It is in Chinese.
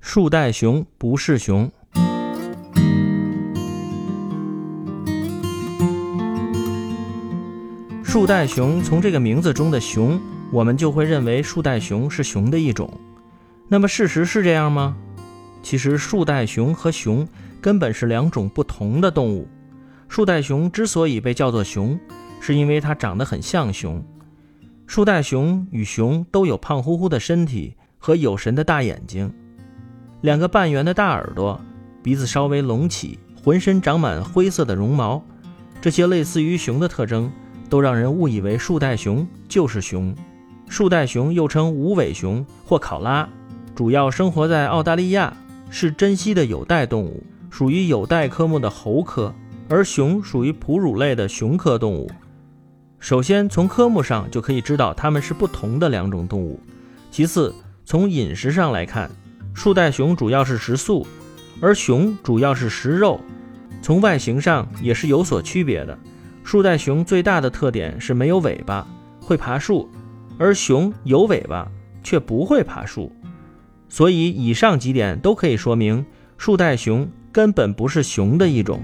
树袋熊不是熊。树袋熊从这个名字中的“熊”，我们就会认为树袋熊是熊的一种。那么事实是这样吗？其实树袋熊和熊根本是两种不同的动物。树袋熊之所以被叫做熊，是因为它长得很像熊。树袋熊与熊都有胖乎乎的身体和有神的大眼睛，两个半圆的大耳朵，鼻子稍微隆起，浑身长满灰色的绒毛。这些类似于熊的特征，都让人误以为树袋熊就是熊。树袋熊又称无尾熊或考拉，主要生活在澳大利亚，是珍稀的有袋动物，属于有袋科目的猴科。而熊属于哺乳类的熊科动物。首先，从科目上就可以知道它们是不同的两种动物。其次，从饮食上来看，树袋熊主要是食素，而熊主要是食肉。从外形上也是有所区别的。树袋熊最大的特点是没有尾巴，会爬树，而熊有尾巴却不会爬树。所以，以上几点都可以说明树袋熊根本不是熊的一种。